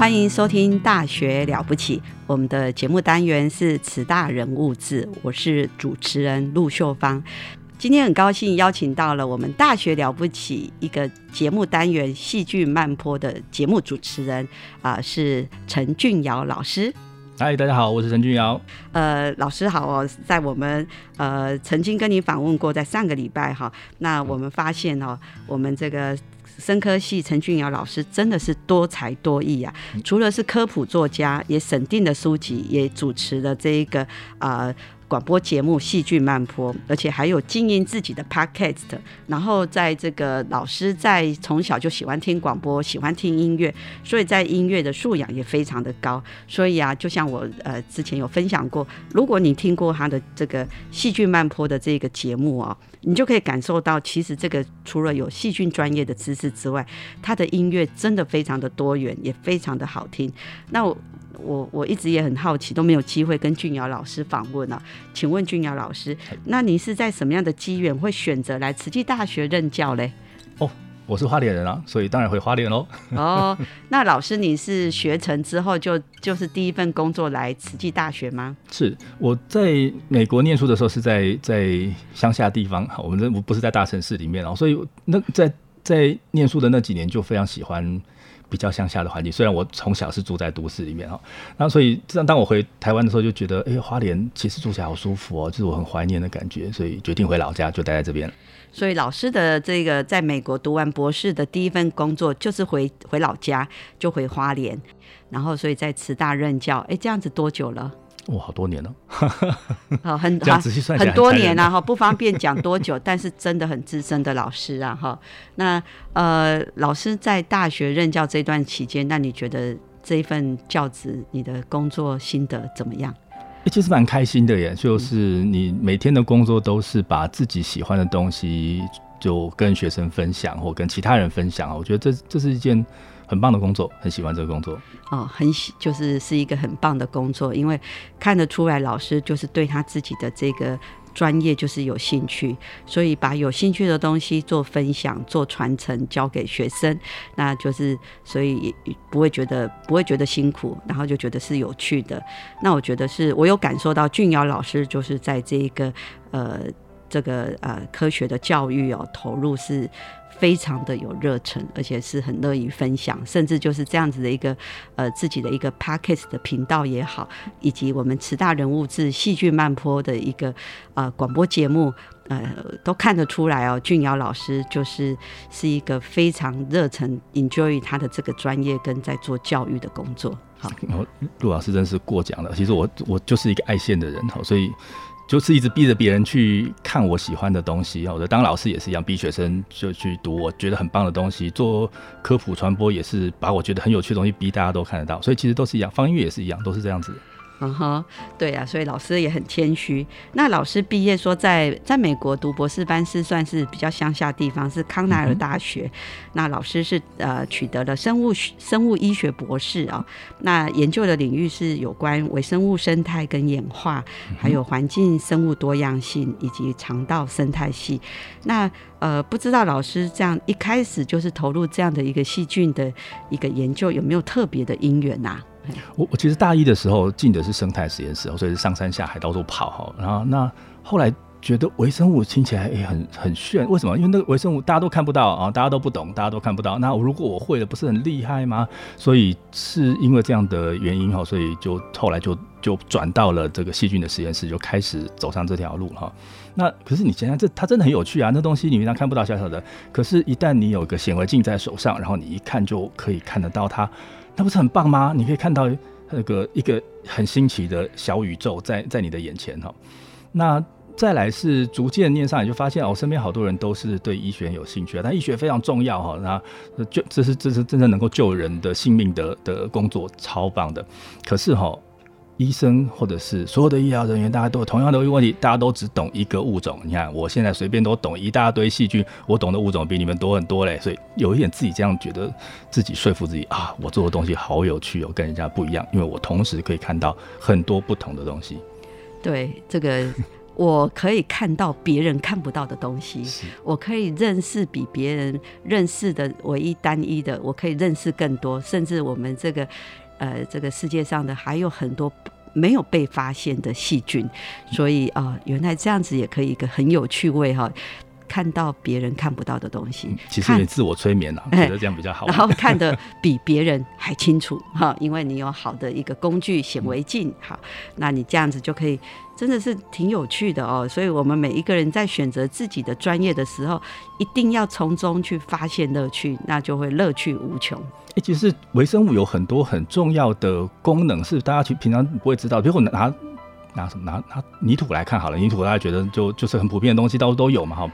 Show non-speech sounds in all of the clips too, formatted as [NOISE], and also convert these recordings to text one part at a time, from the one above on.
欢迎收听《大学了不起》，我们的节目单元是“此大人物志”，我是主持人陆秀芳。今天很高兴邀请到了我们“大学了不起”一个节目单元“戏剧慢坡”的节目主持人啊，是陈俊尧老师。嗨，大家好，我是陈俊尧。呃，老师好哦，在我们呃曾经跟你访问过，在上个礼拜哈，那我们发现哦，我们这个。生科系陈俊尧老师真的是多才多艺啊！除了是科普作家，也审定的书籍，也主持了这一个啊。广播节目《戏剧漫坡》，而且还有经营自己的 podcast。然后在这个老师在从小就喜欢听广播，喜欢听音乐，所以在音乐的素养也非常的高。所以啊，就像我呃之前有分享过，如果你听过他的这个《戏剧漫坡》的这个节目啊，你就可以感受到，其实这个除了有细菌专业的知识之外，他的音乐真的非常的多元，也非常的好听。那我。我我一直也很好奇，都没有机会跟俊瑶老师访问啊。请问俊瑶老师，那您是在什么样的机缘会选择来慈济大学任教嘞？哦，我是花莲人啊，所以当然会花莲喽。哦，那老师你是学成之后就就是第一份工作来慈济大学吗？是我在美国念书的时候是在在乡下地方，我们这不是在大城市里面哦，所以那在在念书的那几年就非常喜欢。比较乡下的环境，虽然我从小是住在都市里面哈，然后所以这样当我回台湾的时候，就觉得哎，花莲其实住起来好舒服哦，就是我很怀念的感觉，所以决定回老家就待在这边。所以老师的这个在美国读完博士的第一份工作就是回回老家，就回花莲，然后所以在慈大任教，哎，这样子多久了？哇，好多年了，[LAUGHS] 好很 [LAUGHS] 很多年了哈，不方便讲多久，[LAUGHS] 但是真的很资深的老师啊哈。那呃，老师在大学任教这段期间，那你觉得这一份教职，你的工作心得怎么样？其实蛮开心的耶，就是你每天的工作都是把自己喜欢的东西就跟学生分享，或跟其他人分享我觉得这这是一件。很棒的工作，很喜欢这个工作哦，很喜就是是一个很棒的工作，因为看得出来老师就是对他自己的这个专业就是有兴趣，所以把有兴趣的东西做分享、做传承，交给学生，那就是所以不会觉得不会觉得辛苦，然后就觉得是有趣的。那我觉得是我有感受到俊尧老师就是在这一个呃这个呃科学的教育哦投入是。非常的有热忱，而且是很乐于分享，甚至就是这样子的一个呃自己的一个 podcast 的频道也好，以及我们慈大人物志戏剧漫坡的一个呃广播节目，呃都看得出来哦，俊尧老师就是是一个非常热忱 enjoy 他的这个专业跟在做教育的工作。好，陆老师真是过奖了。其实我我就是一个爱现的人，好，所以。就是一直逼着别人去看我喜欢的东西，我的当老师也是一样，逼学生就去读我觉得很棒的东西。做科普传播也是把我觉得很有趣的东西逼大家都看得到，所以其实都是一样，放音乐也是一样，都是这样子。嗯哼，对啊，所以老师也很谦虚。那老师毕业说在在美国读博士班是算是比较乡下地方，是康奈尔大学。那老师是呃取得了生物生物医学博士啊。那研究的领域是有关微生物生态跟演化，还有环境生物多样性以及肠道生态系。那呃，不知道老师这样一开始就是投入这样的一个细菌的一个研究，有没有特别的因缘呐？我我其实大一的时候进的是生态实验室，所以是上山下海到处跑哈。然后那后来觉得微生物听起来也很很炫，为什么？因为那个微生物大家都看不到啊，大家都不懂，大家都看不到。那如果我会了，不是很厉害吗？所以是因为这样的原因哈，所以就后来就就转到了这个细菌的实验室，就开始走上这条路哈。那可是你想想，这它真的很有趣啊！那东西你平常看不到小小的，可是一旦你有个显微镜在手上，然后你一看就可以看得到它，那不是很棒吗？你可以看到那个一个很新奇的小宇宙在在你的眼前哈。那再来是逐渐念上，你就发现哦，身边好多人都是对医学有兴趣，但医学非常重要哈。那就这是这是真正能够救人的性命的的工作，超棒的。可是哈。医生或者是所有的医疗人员，大家都有同样的问题，大家都只懂一个物种。你看，我现在随便都懂一大堆细菌，我懂的物种比你们多很多嘞。所以有一点自己这样觉得，自己说服自己啊，我做的东西好有趣哦，跟人家不一样，因为我同时可以看到很多不同的东西。对，这个我可以看到别人看不到的东西，我可以认识比别人认识的唯一单一的，我可以认识更多，甚至我们这个。呃，这个世界上的还有很多没有被发现的细菌，所以啊，原来这样子也可以一个很有趣味哈，看到别人看不到的东西。其实你自我催眠 [LAUGHS] 了，觉得这样比较好。然后看得比别人还清楚哈，因为你有好的一个工具显微镜，好，那你这样子就可以。真的是挺有趣的哦，所以我们每一个人在选择自己的专业的时候，一定要从中去发现乐趣，那就会乐趣无穷。哎，其实微生物有很多很重要的功能，是大家去平常不会知道。比如拿拿什么拿拿泥土来看好了，泥土大家觉得就就是很普遍的东西，到处都有嘛哈。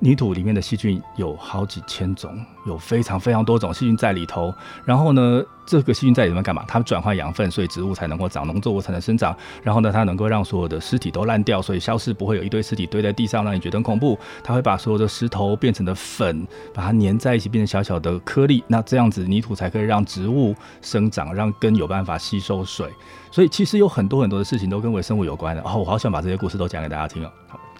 泥土里面的细菌有好几千种，有非常非常多种细菌在里头。然后呢，这个细菌在里面干嘛？它转换养分，所以植物才能够长，农作物才能生长。然后呢，它能够让所有的尸体都烂掉，所以消失不会有一堆尸体堆在地上，让你觉得很恐怖。它会把所有的石头变成的粉，把它粘在一起，变成小小的颗粒。那这样子泥土才可以让植物生长，让根有办法吸收水。所以其实有很多很多的事情都跟微生物有关的。哦，我好想把这些故事都讲给大家听哦。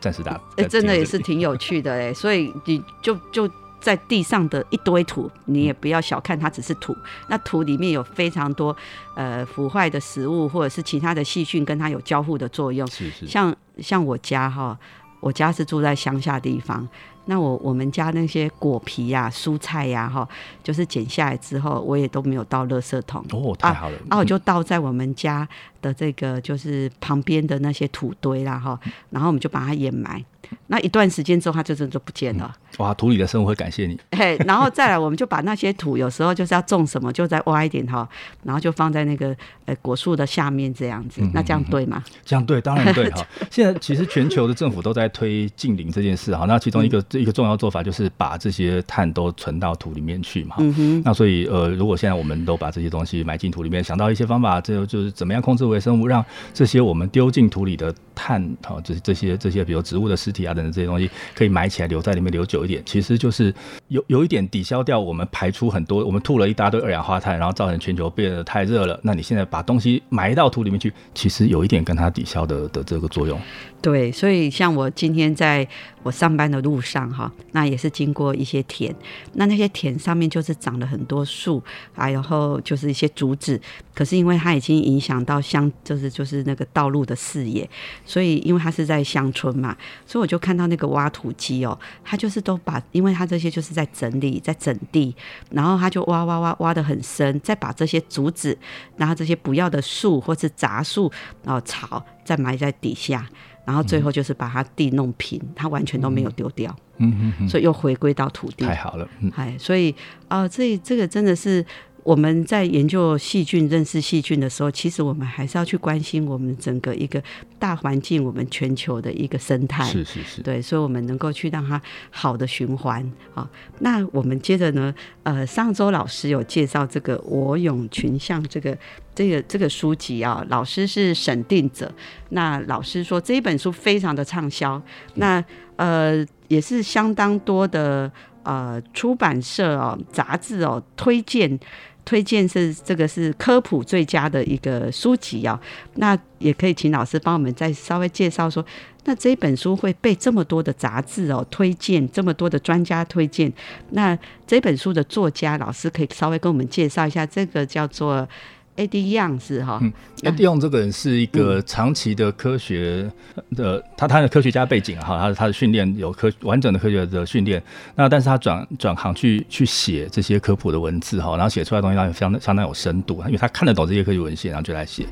暂时打，哎，真的也是挺有趣的哎，所以你就就在地上的一堆土，你也不要小看它，只是土，那土里面有非常多呃腐坏的食物或者是其他的细菌跟它有交互的作用，是是，像像我家哈，我家是住在乡下地方。那我我们家那些果皮呀、蔬菜呀，哈，就是剪下来之后，我也都没有倒垃圾桶。哦，太好了。啊，我就倒在我们家的这个就是旁边的那些土堆啦，哈，然后我们就把它掩埋。那一段时间之后，它就真的就不见了。哇，土里的生物会感谢你。嘿，然后再来，我们就把那些土，有时候就是要种什么，就再挖一点哈，然后就放在那个呃果树的下面这样子。那这样对吗？这样对，当然对哈。[LAUGHS] 现在其实全球的政府都在推近邻这件事哈。那其中一个一个重要做法就是把这些碳都存到土里面去嘛。那所以呃，如果现在我们都把这些东西埋进土里面，想到一些方法，这就是怎么样控制微生物，让这些我们丢进土里的碳哈，这这些这些比如植物的尸体啊等等这些东西，可以埋起来留在里面留久一点。其实就是。有有一点抵消掉我们排出很多，我们吐了一大堆二氧化碳，然后造成全球变得太热了。那你现在把东西埋到土里面去，其实有一点跟它抵消的的这个作用。对，所以像我今天在我上班的路上哈，那也是经过一些田，那那些田上面就是长了很多树啊，然后就是一些竹子，可是因为它已经影响到乡，就是就是那个道路的视野，所以因为它是在乡村嘛，所以我就看到那个挖土机哦，它就是都把，因为它这些就是在整理，在整地，然后它就挖挖挖挖的很深，再把这些竹子，然后这些不要的树或是杂树，然后草再埋在底下。然后最后就是把它地弄平，它完全都没有丢掉，嗯嗯，所以又回归到土地，太好了，哎，所以啊，这这个真的是。我们在研究细菌、认识细菌的时候，其实我们还是要去关心我们整个一个大环境，我们全球的一个生态。是是是，对，所以我们能够去让它好的循环啊。那我们接着呢，呃，上周老师有介绍这个《我勇群像》这个这个这个书籍啊，老师是审定者。那老师说这一本书非常的畅销，那呃也是相当多的呃出版社哦、杂志哦推荐。推荐是这个是科普最佳的一个书籍啊，那也可以请老师帮我们再稍微介绍说，那这本书会被这么多的杂志哦推荐，这么多的专家推荐，那这本书的作家老师可以稍微跟我们介绍一下，这个叫做 A D 样是哈，A D 用这个人是一个长期的科学的，他他的科学家背景哈，他他的训练有科完整的科学的训练，那但是他转转行去去写这些科普的文字哈，然后写出来的东西当然相当相当有深度，因为他看得懂这些科学文献，然后就来写。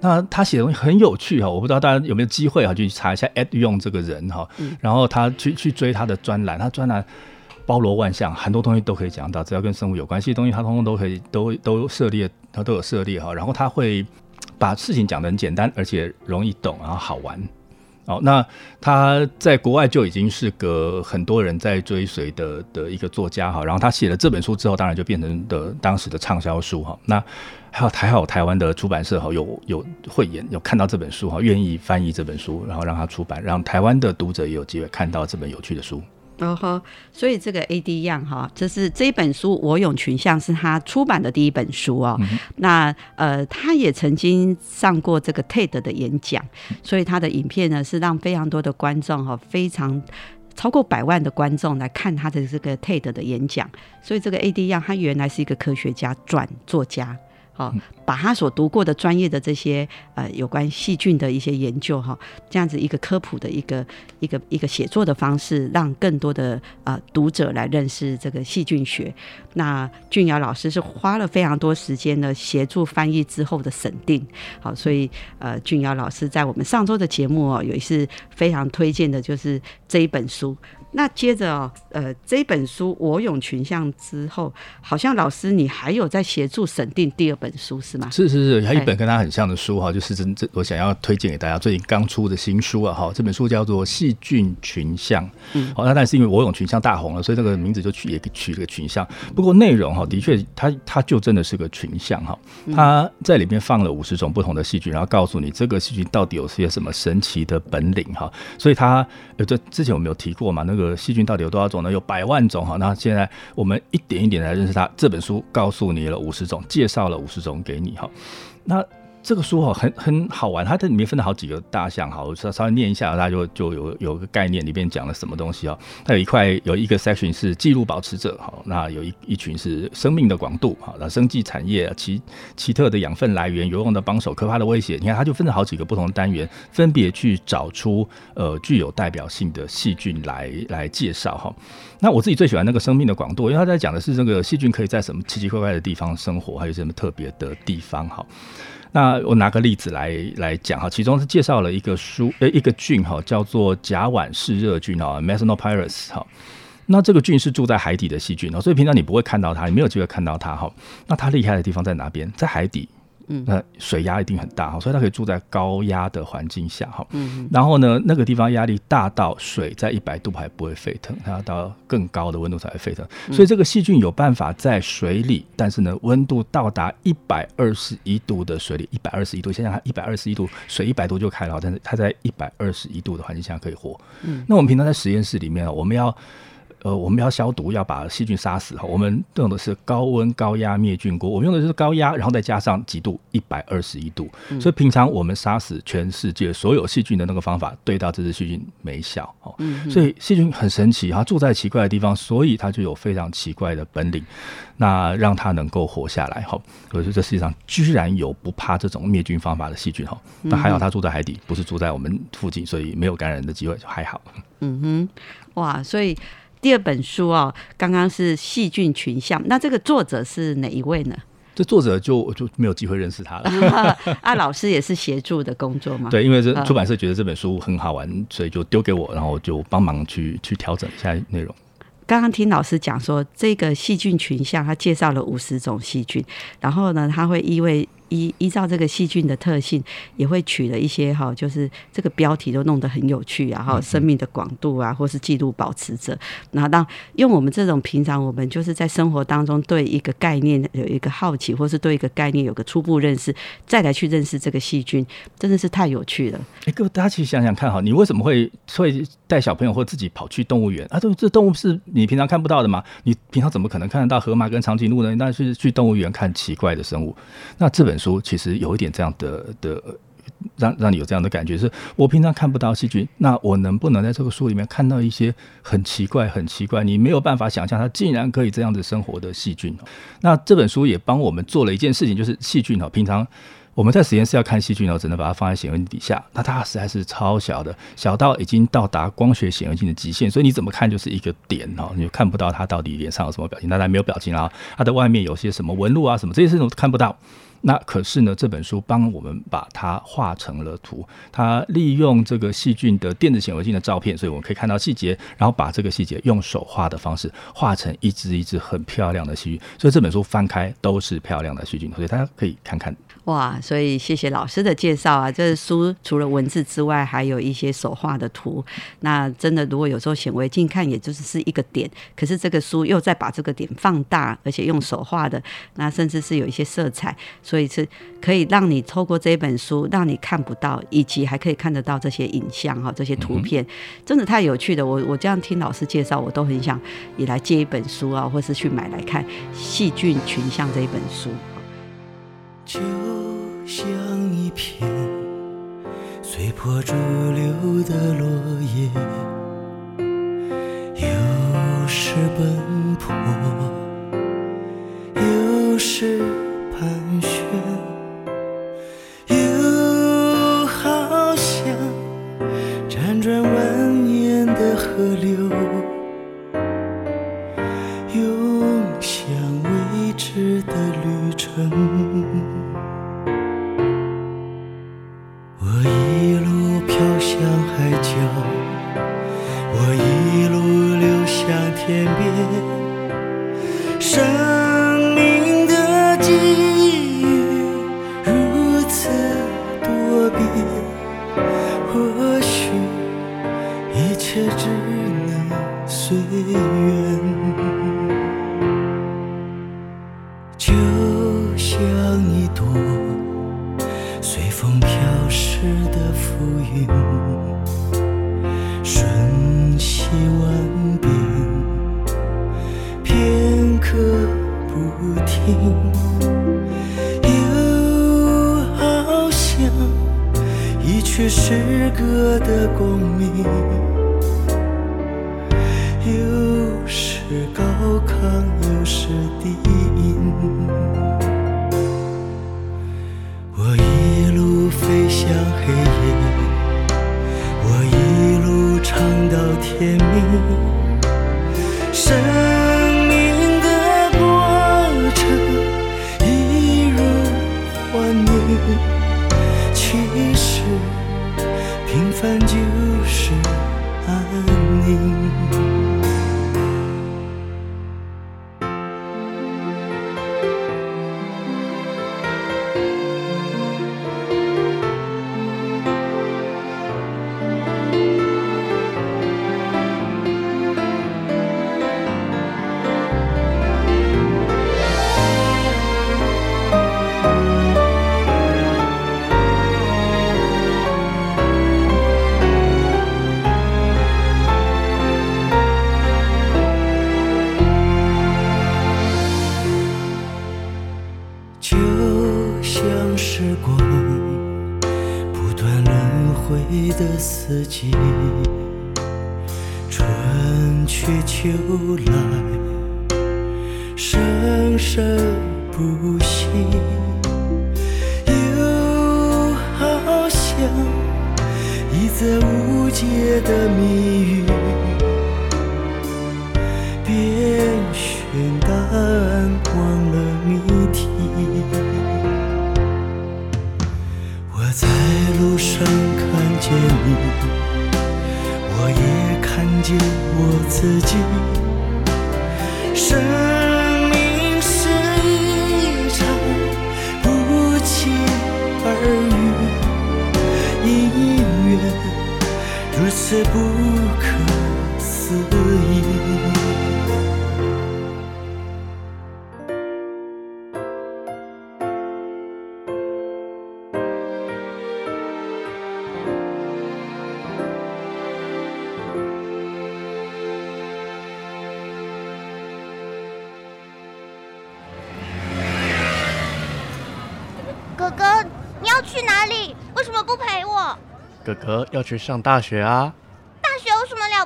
那他写的东西很有趣哈，我不知道大家有没有机会哈，去查一下 A D 用这个人哈，然后他去去追他的专栏，他专栏。包罗万象，很多东西都可以讲到，只要跟生物有关系的东西，它通通都可以都都涉猎，它都有涉猎哈。然后他会把事情讲得很简单，而且容易懂，然后好玩。哦，那他在国外就已经是个很多人在追随的的一个作家哈。然后他写了这本书之后，当然就变成的当时的畅销书哈。那还有还好台湾的出版社哈，有有慧眼有看到这本书哈，愿意翻译这本书，然后让他出版，让台湾的读者也有机会看到这本有趣的书。哦呵，所以这个 A D 样哈，这是这一本书《我勇群像》是他出版的第一本书哦。那呃，他也曾经上过这个 TED 的演讲，所以他的影片呢是让非常多的观众哈，非常超过百万的观众来看他的这个 TED 的演讲。所以这个 A D 样，他原来是一个科学家转作家。哦，把他所读过的专业的这些呃有关细菌的一些研究哈，这样子一个科普的一个一个一个写作的方式，让更多的呃读者来认识这个细菌学。那俊尧老师是花了非常多时间呢，协助翻译之后的审定。好，所以呃俊尧老师在我们上周的节目哦，有一次非常推荐的就是这一本书。那接着哦，呃，这本书《我勇群像》之后，好像老师你还有在协助审定第二本书是吗？是是是，还有一本跟他很像的书哈，就是真真我想要推荐给大家，最近刚出的新书啊哈，这本书叫做《细菌群像》。嗯，好，那但是因为我勇群像大红了，所以这个名字就取也取了个群像。不过内容哈，的确，它它就真的是个群像哈，它在里面放了五十种不同的细菌，然后告诉你这个细菌到底有些什么神奇的本领哈。所以它呃，这之前我们有提过嘛？那个个细菌到底有多少种呢？有百万种哈。那现在我们一点一点来认识它。这本书告诉你了五十种，介绍了五十种给你哈。那这个书哈很很好玩，它这里面分了好几个大项哈，我稍稍微念一下，大家就就有有个概念，里面讲了什么东西哦。它有一块有一个 section 是记录保持者哈，那有一一群是生命的广度哈，那生计产业奇奇特的养分来源、有用的帮手、可怕的威胁，你看它就分了好几个不同的单元，分别去找出呃具有代表性的细菌来来介绍哈。那我自己最喜欢那个生命的广度，因为他在讲的是这个细菌可以在什么奇奇怪怪的地方生活，还有什么特别的地方哈。那我拿个例子来来讲哈，其中是介绍了一个书，呃，一个菌哈，叫做甲烷嗜热菌啊，Mesnopyrus 哈。那这个菌是住在海底的细菌哦，所以平常你不会看到它，你没有机会看到它哈。那它厉害的地方在哪边？在海底。嗯，那水压一定很大哈，所以它可以住在高压的环境下哈。嗯然后呢，那个地方压力大到水在一百度还不会沸腾，它要到更高的温度才会沸腾。所以这个细菌有办法在水里，但是呢，温度到达一百二十一度的水里，一百二十一度，想想它一百二十一度，水一百度就开了，但是它在一百二十一度的环境下可以活。嗯。那我们平常在实验室里面，我们要。呃，我们要消毒，要把细菌杀死哈。我们用的是高温高压灭菌锅，我们用的是高压，然后再加上几度，一百二十一度。所以平常我们杀死全世界所有细菌的那个方法，对到这只细菌没效哦。所以细菌很神奇，它住在奇怪的地方，所以它就有非常奇怪的本领，那让它能够活下来哈。可是这世界上居然有不怕这种灭菌方法的细菌哈。那还好它住在海底，不是住在我们附近，所以没有感染的机会，就还好。嗯哼，哇，所以。第二本书哦，刚刚是细菌群像，那这个作者是哪一位呢？这作者就我就没有机会认识他了。[LAUGHS] 啊，老师也是协助的工作嘛？对，因为这出版社觉得这本书很好玩，所以就丢给我，然后就帮忙去去调整一下内容。刚刚听老师讲说，这个细菌群像，他介绍了五十种细菌，然后呢，他会因为。依依照这个细菌的特性，也会取了一些哈，就是这个标题都弄得很有趣啊，哈，生命的广度啊，或是记录保持者，然后当用我们这种平常我们就是在生活当中对一个概念有一个好奇，或是对一个概念有个初步认识，再来去认识这个细菌，真的是太有趣了。哎，各位大家其实想想看哈，你为什么会会带小朋友或自己跑去动物园啊？这这动物是你平常看不到的嘛？你平常怎么可能看得到河马跟长颈鹿呢？那是去动物园看奇怪的生物。那这本。书其实有一点这样的的让让你有这样的感觉，是我平常看不到细菌，那我能不能在这个书里面看到一些很奇怪、很奇怪，你没有办法想象它竟然可以这样子生活的细菌？那这本书也帮我们做了一件事情，就是细菌哦，平常我们在实验室要看细菌哦，只能把它放在显微镜底下，那它实在是超小的，小到已经到达光学显微镜的极限，所以你怎么看就是一个点哦，你就看不到它到底脸上有什么表情，当然没有表情啊，它的外面有些什么纹路啊，什么这些事情都看不到。那可是呢，这本书帮我们把它画成了图，它利用这个细菌的电子显微镜的照片，所以我们可以看到细节，然后把这个细节用手画的方式画成一只一只很漂亮的细菌，所以这本书翻开都是漂亮的细菌，所以大家可以看看。哇，所以谢谢老师的介绍啊！这书除了文字之外，还有一些手画的图。那真的，如果有时候显微镜看，也就是是一个点，可是这个书又在把这个点放大，而且用手画的，那甚至是有一些色彩，所以是可以让你透过这本书，让你看不到，以及还可以看得到这些影像哈，这些图片，真的太有趣的。我我这样听老师介绍，我都很想也来借一本书啊，或是去买来看《细菌群像》这一本书。就像一片随波逐流的落叶，有时奔波，有时盘旋，瞬息万变。片刻不停，又好像一曲诗歌的共鸣，又是高亢，又是低 you. 在无解的谜语别选答案忘了谜题。我在路上看见你我也看见我自己。生最不可思议。哥哥你要去哪里？为什么不陪我？哥哥要去上大学啊。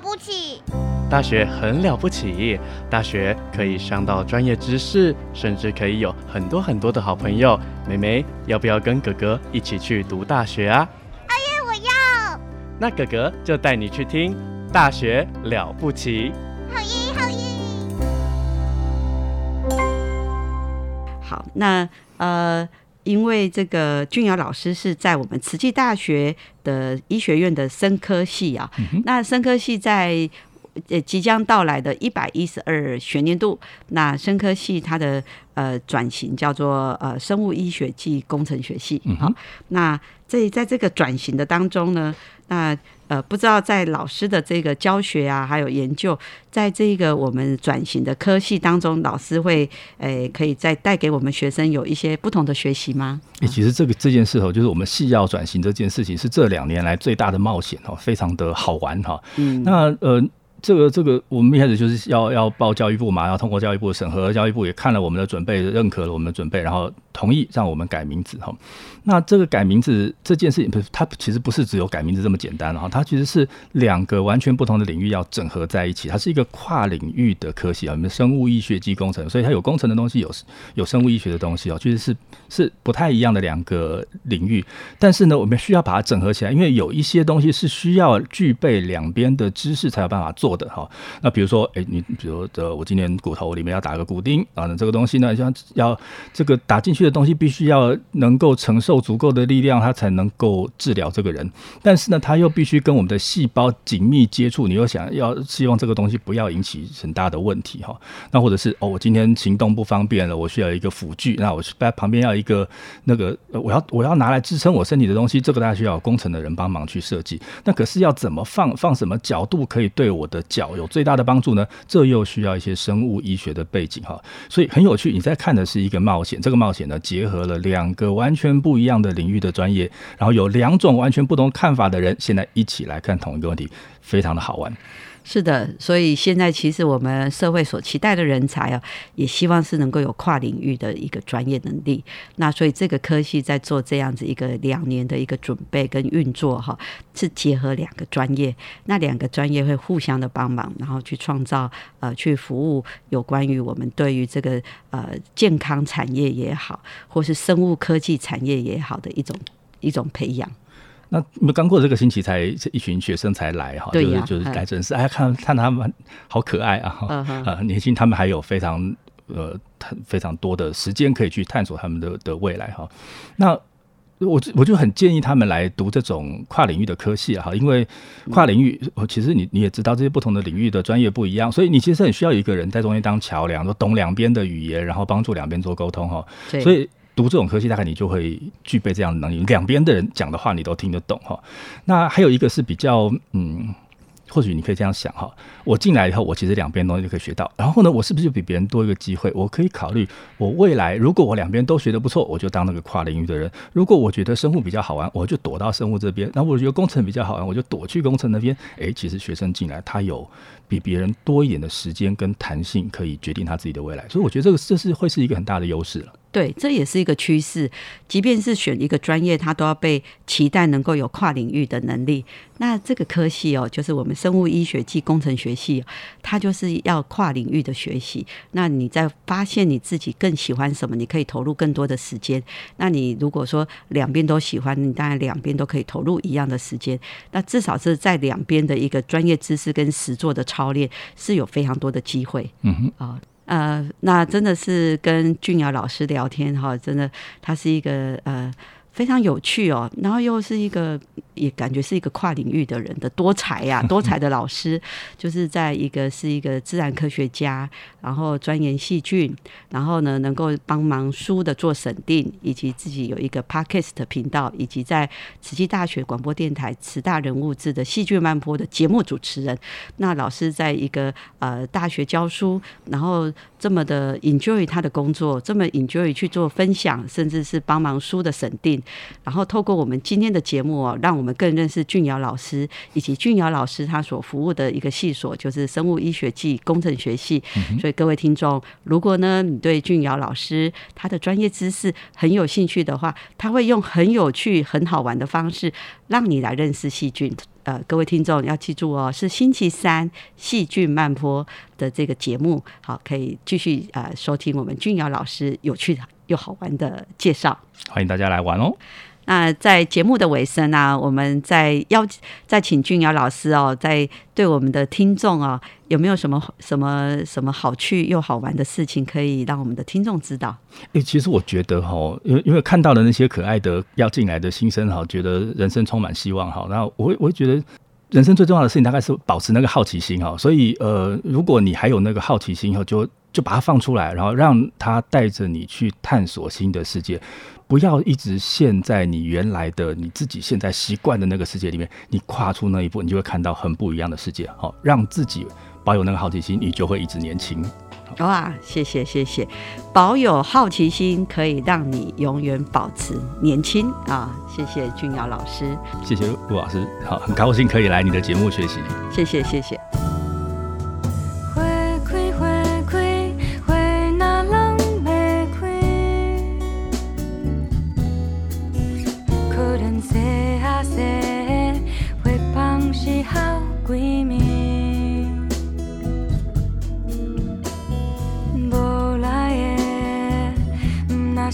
不起？大学很了不起，大学可以上到专业知识，甚至可以有很多很多的好朋友。妹妹，要不要跟哥哥一起去读大学啊？哎呀，我要！那哥哥就带你去听《大学了不起》。好耶，好耶！好，那呃，因为这个俊尧老师是在我们慈济大学的医学院的生科系啊，那生科系在。呃，即将到来的一百一十二学年度，那生科系它的呃转型叫做呃生物医学暨工程学系。好，那这在这个转型的当中呢，那呃不知道在老师的这个教学啊，还有研究，在这个我们转型的科系当中，老师会诶可以再带给我们学生有一些不同的学习吗？诶，其实这个这件事哦，就是我们系要转型这件事情，是这两年来最大的冒险哦，非常的好玩哈。嗯，那呃。这个这个，我们一开始就是要要报教育部嘛，要通过教育部的审核，教育部也看了我们的准备，认可了我们的准备，然后同意让我们改名字哈。那这个改名字这件事情，不是它其实不是只有改名字这么简单哈，它其实是两个完全不同的领域要整合在一起，它是一个跨领域的科系啊，我们生物医学及工程，所以它有工程的东西，有有生物医学的东西哦，其实是是不太一样的两个领域。但是呢，我们需要把它整合起来，因为有一些东西是需要具备两边的知识才有办法做。的哈，那比如说，哎，你比如呃，我今年骨头里面要打个骨钉啊，那这个东西呢，要要这个打进去的东西必须要能够承受足够的力量，它才能够治疗这个人。但是呢，它又必须跟我们的细胞紧密接触，你又想要希望这个东西不要引起很大的问题哈。那或者是哦，我今天行动不方便了，我需要一个辅具，那我在旁边要一个那个我要我要拿来支撑我身体的东西，这个大家需要工程的人帮忙去设计。那可是要怎么放放什么角度可以对我的脚有最大的帮助呢？这又需要一些生物医学的背景哈，所以很有趣。你在看的是一个冒险，这个冒险呢，结合了两个完全不一样的领域的专业，然后有两种完全不同看法的人，现在一起来看同一个问题，非常的好玩。是的，所以现在其实我们社会所期待的人才啊，也希望是能够有跨领域的一个专业能力。那所以这个科系在做这样子一个两年的一个准备跟运作哈，是结合两个专业，那两个专业会互相的帮忙，然后去创造呃去服务有关于我们对于这个呃健康产业也好，或是生物科技产业也好的一种一种培养。那刚过这个星期才一群学生才来哈，就是就是来正式，哎，看看他们好可爱啊，啊，年轻，他们还有非常呃非常多的时间可以去探索他们的的未来哈。那我我就很建议他们来读这种跨领域的科系哈，因为跨领域，其实你你也知道这些不同的领域的专业不一样，所以你其实很需要一个人在中间当桥梁，说懂两边的语言，然后帮助两边做沟通哈，所以。读这种科技，大概你就会具备这样的能力，两边的人讲的话你都听得懂哈。那还有一个是比较嗯，或许你可以这样想哈，我进来以后，我其实两边东西就可以学到。然后呢，我是不是就比别人多一个机会？我可以考虑，我未来如果我两边都学得不错，我就当那个跨领域的人；如果我觉得生物比较好玩，我就躲到生物这边；那我觉得工程比较好玩，我就躲去工程那边。诶，其实学生进来，他有比别人多一点的时间跟弹性，可以决定他自己的未来。所以我觉得这个这是会是一个很大的优势了。对，这也是一个趋势。即便是选一个专业，它都要被期待能够有跨领域的能力。那这个科系哦，就是我们生物医学暨工程学系，它就是要跨领域的学习。那你在发现你自己更喜欢什么，你可以投入更多的时间。那你如果说两边都喜欢，你当然两边都可以投入一样的时间。那至少是在两边的一个专业知识跟实作的操练，是有非常多的机会。嗯哼啊。呃，呃那真的是跟俊尧老师聊天哈，真的他是一个呃非常有趣哦，然后又是一个。也感觉是一个跨领域的人的多才呀，[LAUGHS] 多才的老师，就是在一个是一个自然科学家，然后钻研细菌，然后呢能够帮忙书的做审定，以及自己有一个 podcast 频道，以及在慈济大学广播电台慈大人物志的戏剧漫播的节目主持人。那老师在一个呃大学教书，然后这么的 enjoy 他的工作，这么 enjoy 去做分享，甚至是帮忙书的审定，讯，然后透过我们今天的节目哦，让我们更认识俊尧老师以及俊尧老师他所服务的一个系所，就是生物医学系工程学系。所以各位听众，如果呢你对俊尧老师他的专业知识很有兴趣的话，他会用很有趣、很好玩的方式让你来认识细菌。呃，各位听众要记住哦，是星期三戏剧漫播的这个节目，好，可以继续呃收听我们俊尧老师有趣的又好玩的介绍。欢迎大家来玩哦。那在节目的尾声啊，我们再邀再请俊尧老师哦，在对我们的听众啊，有没有什么什么什么好趣又好玩的事情，可以让我们的听众知道？诶、其实我觉得哈，因为因为看到了那些可爱的要进来的新生哈，觉得人生充满希望哈。然后我会我会觉得，人生最重要的事情大概是保持那个好奇心哈。所以呃，如果你还有那个好奇心以后，就就把它放出来，然后让它带着你去探索新的世界。不要一直陷在你原来的你自己现在习惯的那个世界里面，你跨出那一步，你就会看到很不一样的世界。好，让自己保有那个好奇心，你就会一直年轻。哇，谢谢谢谢，保有好奇心可以让你永远保持年轻啊！谢谢俊尧老师，谢谢陆老师，好，很高兴可以来你的节目学习。谢谢谢谢。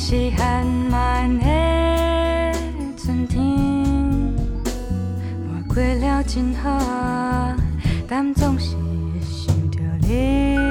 的，毋若是含慢的春天。我过了真好，但总是想着你。